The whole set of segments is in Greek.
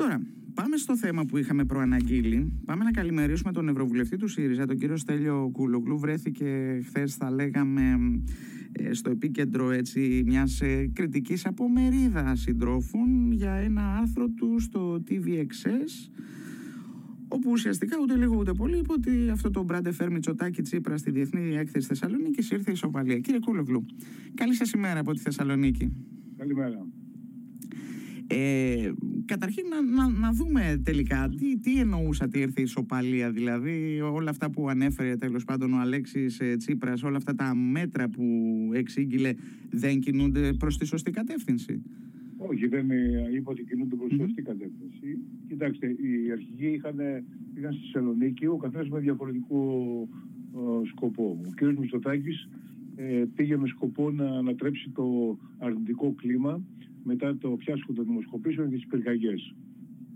Τώρα, πάμε στο θέμα που είχαμε προαναγγείλει. Πάμε να καλημερίσουμε τον Ευρωβουλευτή του ΣΥΡΙΖΑ, τον κύριο Στέλιο Κούλογλου. Βρέθηκε χθες, θα λέγαμε, ε, στο επίκεντρο έτσι, μιας ε, κριτικής από μερίδα συντρόφων για ένα άρθρο του στο TVXS όπου ουσιαστικά ούτε λίγο ούτε πολύ είπε ότι αυτό το μπράντε φέρ Μητσοτάκη Τσίπρα στη Διεθνή Έκθεση Θεσσαλονίκης ήρθε ισοπαλία. Κύριε Κούλογλου, καλή σας ημέρα από τη Θεσσαλονίκη. Καλημέρα. Ε, καταρχήν να, να, να, δούμε τελικά τι, τι εννοούσατε ήρθε η ισοπαλία δηλαδή όλα αυτά που ανέφερε τέλος πάντων ο Αλέξης ε, Τσίπρας όλα αυτά τα μέτρα που εξήγηλε δεν κινούνται προς τη σωστή κατεύθυνση όχι, δεν ε, είπα ότι κινούνται προς τη σωστή κατεύθυνση. Κοιτάξτε, οι αρχηγοί είχαν, πήγαν στη Θεσσαλονίκη, ο καθένας με διαφορετικό σκοπό. Ο κ. Μητσοτάκης ε, πήγε με σκοπό να ανατρέψει το αρνητικό κλίμα μετά το πιάσκο των δημοσκοπήσεων και τις πυρκαγιές.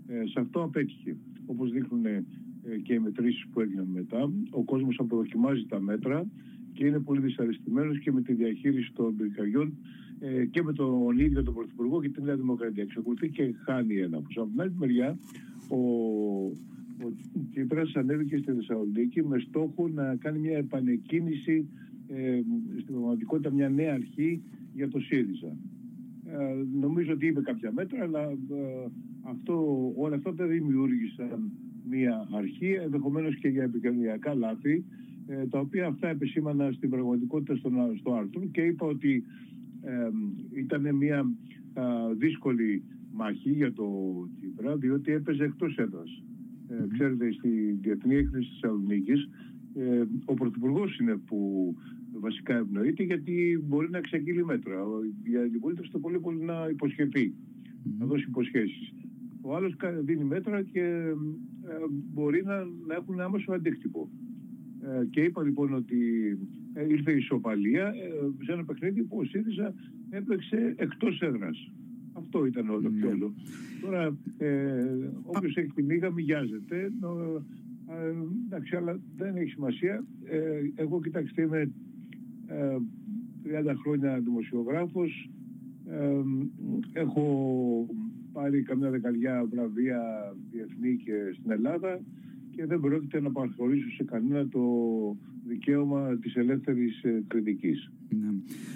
Ε, σε αυτό απέτυχε. Όπως δείχνουν ε, και οι μετρήσεις που έγιναν μετά, ο κόσμος αποδοκιμάζει τα μέτρα και είναι πολύ δυσαρεστημένος και με τη διαχείριση των πυρκαγιών ε, και με τον ίδιο τον Πρωθυπουργό και την Νέα Δημοκρατία. Εξακολουθεί και χάνει ένα. Από την άλλη μεριά, ο, ο Τσίπρας ανέβηκε στη Θεσσαλονίκη με στόχο να κάνει μια επανεκκίνηση, ε, στην πραγματικότητα μια νέα αρχή για το ΣΥΡΙΖΑ. Ε, νομίζω ότι είπε κάποια μέτρα, αλλά ε, αυτό, όλα αυτά δεν δημιούργησαν μια αρχή, ενδεχομένως και για επικοινωνιακά λάθη, ε, τα οποία αυτά επισήμανα στην πραγματικότητα στο, στο άρθρο και είπα ότι ήταν μια δύσκολη μάχη για το Τσίπρα, διότι έπαιζε εκτός έδρας. Ε, ξέρετε, στη Διεθνή Έκθεση της Θεσσαλονίκης ε, ο Πρωθυπουργός είναι που βασικά ευνοείται γιατί μπορεί να εξαγγείλει μέτρα. Η αντιπολίτευση το πολύ πολύ να υποσχεθεί, να δώσει υποσχέσεις. Ο άλλος δίνει μέτρα και ε, μπορεί να, να έχουν άμεσο αντίκτυπο. Ε, και είπα λοιπόν ότι ε, ήρθε η ισοπαλία σε ένα παιχνίδι που ο ΣΥΡΙΖΑ έπαιξε εκτός έδρας. Αυτό ήταν όλο και ναι. όλο. Τώρα, ε, όποιος έχει τη μήγα μοιάζεται. Ε, εντάξει, αλλά δεν έχει σημασία. Ε, εγώ, κοιτάξτε, είμαι ε, 30 χρόνια δημοσιογράφος. Ε, έχω πάρει καμιά δεκαριά βραβεία διεθνή και στην Ελλάδα και δεν πρόκειται να παραχωρήσω σε κανένα το δικαίωμα της ελεύθερης ε, κριτικής. Ναι.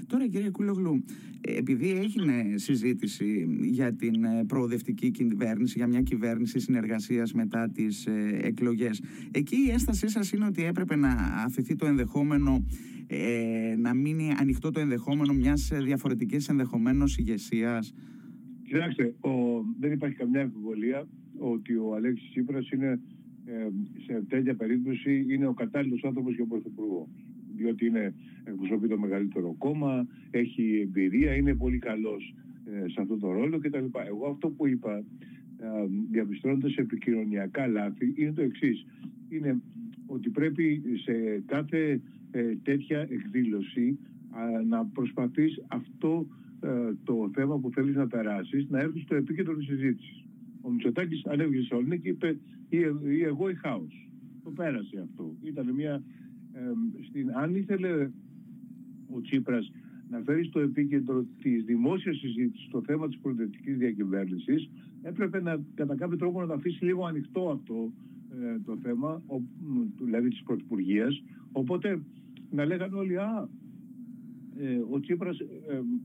Τώρα κύριε Κουλογλού, ε, επειδή έγινε συζήτηση για την ε, προοδευτική κυβέρνηση, για μια κυβέρνηση συνεργασίας μετά τις εκλογές, εκεί η ένστασή σας είναι ότι έπρεπε να αφηθεί το ενδεχόμενο, να μείνει ανοιχτό το ενδεχόμενο μιας διαφορετικής ενδεχομένως ηγεσίας; Κοιτάξτε, ο, δεν υπάρχει καμιά αμφιβολία ότι ο Αλέξης Τσίπρας είναι ε, σε τέτοια περίπτωση είναι ο κατάλληλος άνθρωπος για πρωθυπουργός. Διότι είναι, εκπροσωπεί το μεγαλύτερο κόμμα, έχει εμπειρία, είναι πολύ καλός ε, σε αυτό το ρόλο κτλ. Εγώ αυτό που είπα, ε, διαπιστώνοντας επικοινωνιακά λάθη, είναι το εξής. Είναι ότι πρέπει σε κάθε ε, τέτοια εκδήλωση να προσπαθείς αυτό το θέμα που θέλεις να περάσεις να έρθει στο επίκεντρο της συζήτησης. Ο Μητσοτάκης ανέβηκε σε όλη και είπε ή, ή εγώ ή χάος. Το πέρασε αυτό. Ήταν μια. Ε, στην, αν ήθελε ο Τσίπρας να φέρει στο επίκεντρο της δημόσιας συζήτησης το θέμα της προοδευτικής διακυβέρνησης, έπρεπε να κατά κάποιο τρόπο να το αφήσει λίγο ανοιχτό αυτό ε, το θέμα, ο, δηλαδή της πρωθυπουργίας. Οπότε να λέγανε όλοι, Α, ε, ο Τσίπρας ε,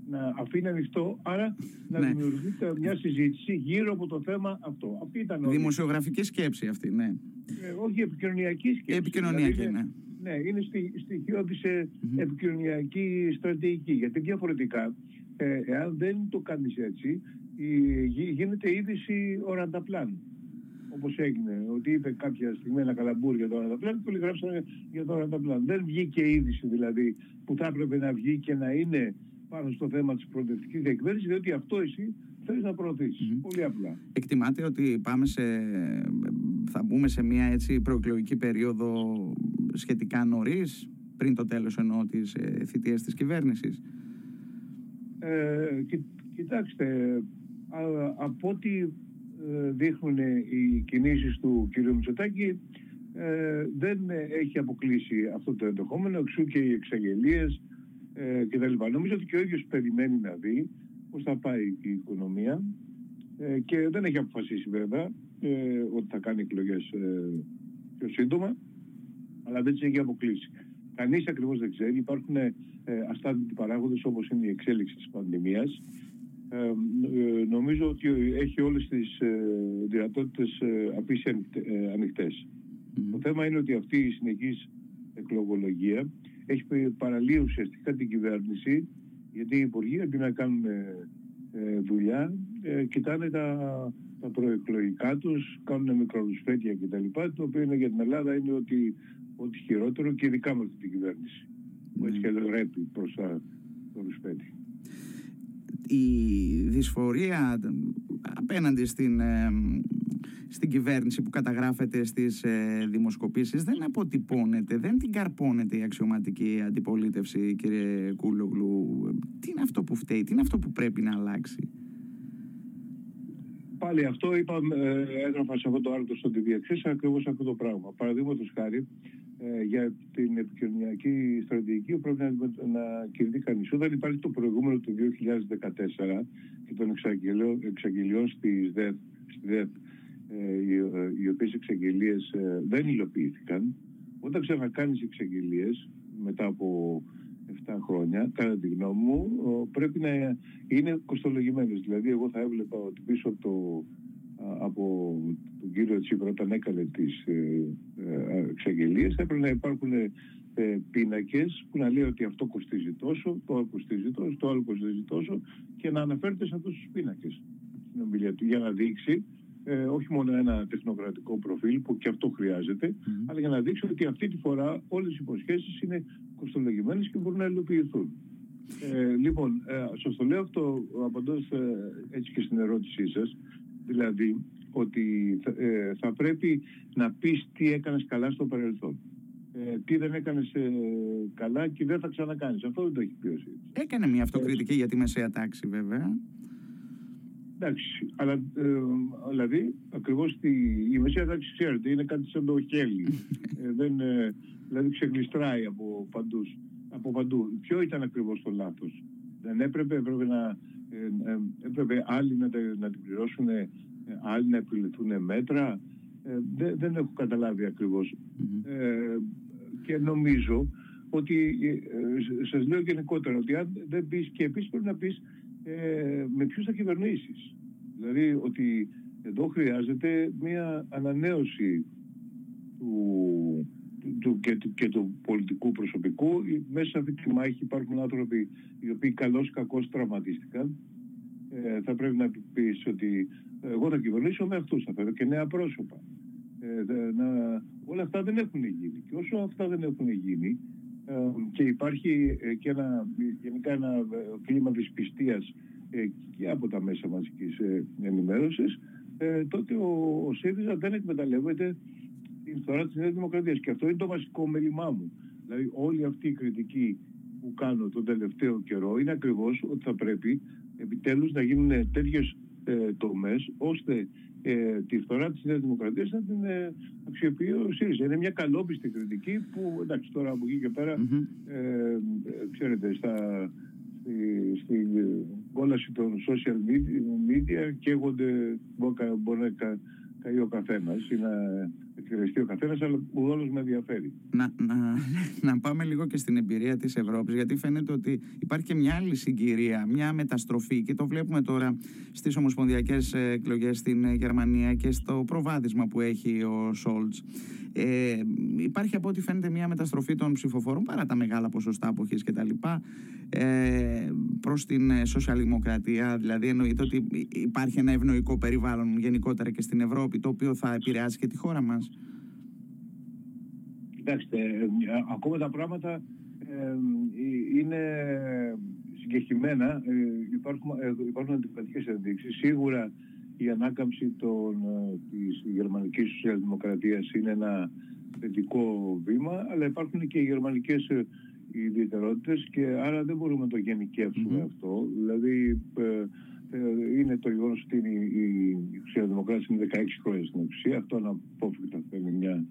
να αφήνει ανοιχτό, άρα να ναι. δημιουργείται μια συζήτηση γύρω από το θέμα αυτό. Αυτή ήταν Δημοσιογραφική σκέψη αυτή, ναι. Ε, όχι επικοινωνιακή σκέψη. Επικοινωνιακή, δηλαδή, ναι. Ναι, είναι στη, στοιχείο της mm-hmm. επικοινωνιακή στρατηγική. Γιατί διαφορετικά, ε, εάν δεν το κάνεις έτσι, η, γίνεται είδηση ορανταπλάν όπως έγινε, ότι είπε κάποια στιγμή ένα καλαμπούρ για το Ρανταπλάν και όλοι γράψανε για το Ρανταπλάν. Δεν βγήκε είδηση δηλαδή που θα έπρεπε να βγει και να είναι πάνω στο θέμα της προοδευτικής διακυβέρνησης, διότι αυτό εσύ θέλεις να προωθήσεις. Πολύ απλά. Εκτιμάτε ότι πάμε σε, θα μπούμε σε μια έτσι προεκλογική περίοδο σχετικά νωρίς, πριν το τέλος εννοώ της ε, θητείας της κυβέρνησης; Ε, κοιτάξτε, από ό,τι ε, δείχνουν οι κινήσεις του κ. Μητσοτάκη ε, δεν έχει αποκλείσει αυτό το ενδεχόμενο, εξού και οι εξαγγελίες ε, κτλ. Νομίζω ότι και ο ίδιος περιμένει να δει πώς θα πάει η οικονομία ε, και δεν έχει αποφασίσει βέβαια ε, ότι θα κάνει εκλογές ε, πιο σύντομα, αλλά δεν τις έχει αποκλείσει. Κανείς ακριβώς δεν ξέρει. Υπάρχουν ε, αστάθμιτοι παράγοντες όπως είναι η εξέλιξη της πανδημίας. Ε, ε νομίζω ότι έχει όλες τις ε, δυνατότητες ε, απίσει ανοιχτές. Το θέμα είναι ότι αυτή η συνεχής εκλογολογία έχει παραλύει ουσιαστικά την κυβέρνηση γιατί οι υπουργοί αντί να κάνουν ε, δουλειά ε, κοιτάνε τα, τα προεκλογικά τους, κάνουν μικρορουσφέτια κτλ. Το οποίο είναι για την Ελλάδα είναι ότι, ότι χειρότερο και ειδικά με αυτή την κυβέρνηση που έτσι και ρέπει προς τα, το ρουσφέτι. Η δυσφορία απέναντι στην ε, στην κυβέρνηση που καταγράφεται στις ε, δημοσκοπήσεις δεν αποτυπώνεται, δεν την καρπώνεται η αξιωματική αντιπολίτευση κύριε Κούλογλου. Τι είναι αυτό που φταίει, τι είναι αυτό που πρέπει να αλλάξει; Πάλι αυτό είπα, ε, έγραφα σε αυτό το άρθρο στο TV ακριβώς αυτό το πράγμα. Παραδείγματος χάρη, ε, για την επικοινωνιακή στρατηγική πρέπει να, να κινηθεί κανείς. Όταν υπάρχει το προηγούμενο του 2014 και των εξαγγελιών στη ΔΕΔ, στη ΔΕΔ ε, οι οποίες εξαγγελίες ε, δεν υλοποιήθηκαν. Όταν ξανακάνεις εξαγγελίες μετά από 7 χρόνια, κατά τη γνώμη μου, πρέπει να είναι κοστολογημένες. Δηλαδή, εγώ θα έβλεπα ότι πίσω από, το, από τον κύριο Τσίπρα όταν έκανε τις ε, εξαγγελίες θα έπρεπε να υπάρχουν πίνακες που να λέει ότι αυτό κοστίζει τόσο, το άλλο κοστίζει τόσο, το άλλο κοστίζει τόσο και να αναφέρεται σε αυτούς τους πίνακες. Στην ομιλία του για να δείξει ε, όχι μόνο ένα τεχνοκρατικό προφίλ που και αυτό χρειάζεται, αλλά για να δείξει ότι αυτή τη φορά όλες οι υποσχέσεις είναι κοστολογημένες και μπορούν να υλοποιηθούν. Ε, λοιπόν, ε, σας το λέω αυτό απαντώντας ε, έτσι και στην ερώτησή σας, δηλαδή ότι θα, ε, θα πρέπει να πεις τι έκανες καλά στο παρελθόν. Ε, τι δεν έκανες ε, καλά και δεν θα ξανακάνεις. Αυτό δεν το έχει πει ο Έκανε μια αυτοκριτική για τη μεσαία τάξη βέβαια. Εντάξει, αλλά ε, δηλαδή ακριβώς τη, η μεσαία τάξη ξέρετε είναι κάτι σαν το χέλι. ε, δεν, ε, δηλαδή ξεγλιστράει από παντούς. Από παντού. Ποιο ήταν ακριβώς το λάθος; Δεν έπρεπε, έπρεπε, να, ε, ε έπρεπε άλλοι να, να την πληρώσουν, ε, άλλοι να επιληθούν μέτρα. δεν, δεν έχω καταλάβει και νομίζω ότι σας λέω γενικότερα ότι αν δεν πεις και επίσης πρέπει να πεις ε, με ποιους θα κυβερνήσεις. Δηλαδή ότι εδώ χρειάζεται μια ανανέωση του, του, και, του, και του πολιτικού προσωπικού. Μέσα σε αυτή τη μάχη υπάρχουν άνθρωποι οι οποίοι καλώς κακώς τραυματίστηκαν. Ε, θα πρέπει να πεις ότι εγώ θα κυβερνήσω με αυτούς, θα φέρω και νέα πρόσωπα. Ε, να, όλα αυτά δεν έχουν γίνει. Και όσο αυτά δεν έχουν γίνει, ε, και υπάρχει ε, και ένα, γενικά ένα ε, κλίμα δυσπιστίας και από τα μέσα μαζικής ενημέρωσης, τότε ο, ο ΣΥΡΙΖΑ δεν εκμεταλλεύεται την φθορά της Νέας Δημοκρατίας. Και αυτό είναι το βασικό μέλημά μου. Δηλαδή όλη αυτή η κριτική που κάνω τον τελευταίο καιρό είναι ακριβώς ότι θα πρέπει επιτέλους να γίνουν τέτοιες ε, τομές ώστε ε, τη φθορά της Νέας Δημοκρατίας να την ε, αξιοποιεί ο ΣΥΡΙΖΑ. Είναι μια καλόπιστη κριτική που εντάξει τώρα από εκεί και περα ε, ξέρετε στα, στη, στην κόλαση των social media καίγονται μπορεί να καεί ο καθένας ή να εκτελεστεί ο καθένας αλλά ουδόλως με ενδιαφέρει. Να, να, να πάμε λίγο και στην εμπειρία της Ευρώπης γιατί φαίνεται ότι υπάρχει και μια άλλη συγκυρία, μια μεταστροφή και το βλέπουμε τώρα στις ομοσπονδιακές εκλογές στην Γερμανία και στο προβάδισμα που έχει ο Σόλτς. Ε, υπάρχει από ό,τι φαίνεται μια μεταστροφή των ψηφοφόρων παρά τα μεγάλα ποσοστά αποχής και τα λοιπά ε, προς την σοσιαλδημοκρατία δηλαδή εννοείται ότι υπάρχει ένα ευνοϊκό περιβάλλον γενικότερα και στην Ευρώπη το οποίο θα επηρεάσει και τη χώρα μας Κοιτάξτε, ε, ακόμα τα πράγματα ε, είναι συγκεκριμένα, υπάρχουν, υπάρχουν αντιπατικές ενδείξεις. Σίγουρα η ανάκαμψη των, ε, της γερμανικής σοσιαλδημοκρατίας είναι ένα θετικό βήμα, αλλά υπάρχουν και οι γερμανικές ε, ιδιαιτερότητες και άρα δεν μπορούμε να το γενικεύσουμε αυτό. Δηλαδή ε, είναι το γεγονός ότι η, η σοσιαλδημοκρατία είναι 16 χρόνια στην εξουσία, αυτό αναπόφευκτα φέρνει μια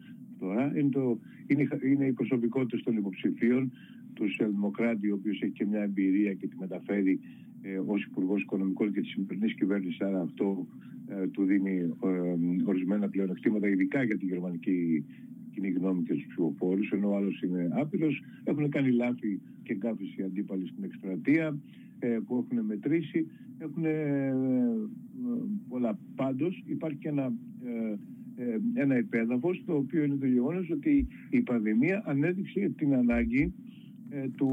φθορά. Είναι, το, είναι, είναι οι προσωπικότητες των υποψηφίων, του σοσιαλδημοκράτη, ο οποίος έχει και μια εμπειρία και τη μεταφέρει ε, ως Υπουργός Οικονομικών και της σημερινής κυβέρνησης, άρα αυτό ε, του δίνει ε, ορισμένα πλεονεκτήματα, ειδικά για τη γερμανική κοινή γνώμη και τους ψηφοφόρους, ενώ ο άλλος είναι άπειρος. Έχουν κάνει λάθη και κάποιοι οι αντίπαλοι στην εκστρατεία ε, που έχουν μετρήσει. Έχουν ε, πολλά. Πάντως υπάρχει και ένα, ένα επέδαφος το οποίο είναι το γεγονός ότι η πανδημία ανέδειξε την ανάγκη του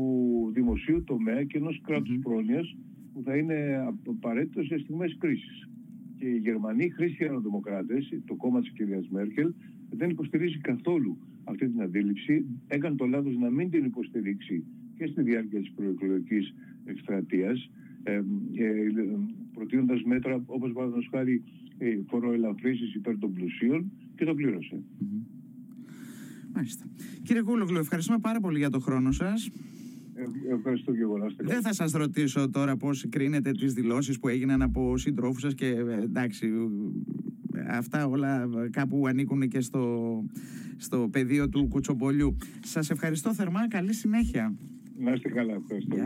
δημοσίου τομέα και ενός κράτους πρόνοιας που θα είναι απαραίτητος σε στιγμές κρίσης. Και οι Γερμανοί χριστιανοδημοκράτες, το κόμμα της κυρίας Μέρκελ, δεν υποστηρίζει καθόλου αυτή την αντίληψη. Έκανε το λάθος να μην την υποστηρίξει και στη διάρκεια της προεκλογικής εκστρατείας, ε, ε, προτείνοντας μέτρα όπως παραδείγματος χάρη ε, φοροελαφρύσεις υπέρ των πλουσίων και το πλήρωσε. Μάλιστα. Κύριε Κούλογλου, ευχαριστούμε πάρα πολύ για το χρόνο σας. Ε, ευχαριστώ και εγώ. Δεν θα σας ρωτήσω τώρα πώς κρίνετε τις δηλώσεις που έγιναν από συντρόφους σας και ε, εντάξει, αυτά όλα κάπου ανήκουν και στο, στο πεδίο του κουτσομπολιού. Σας ευχαριστώ θερμά. Καλή συνέχεια. Να είστε καλά. Ευχαριστώ.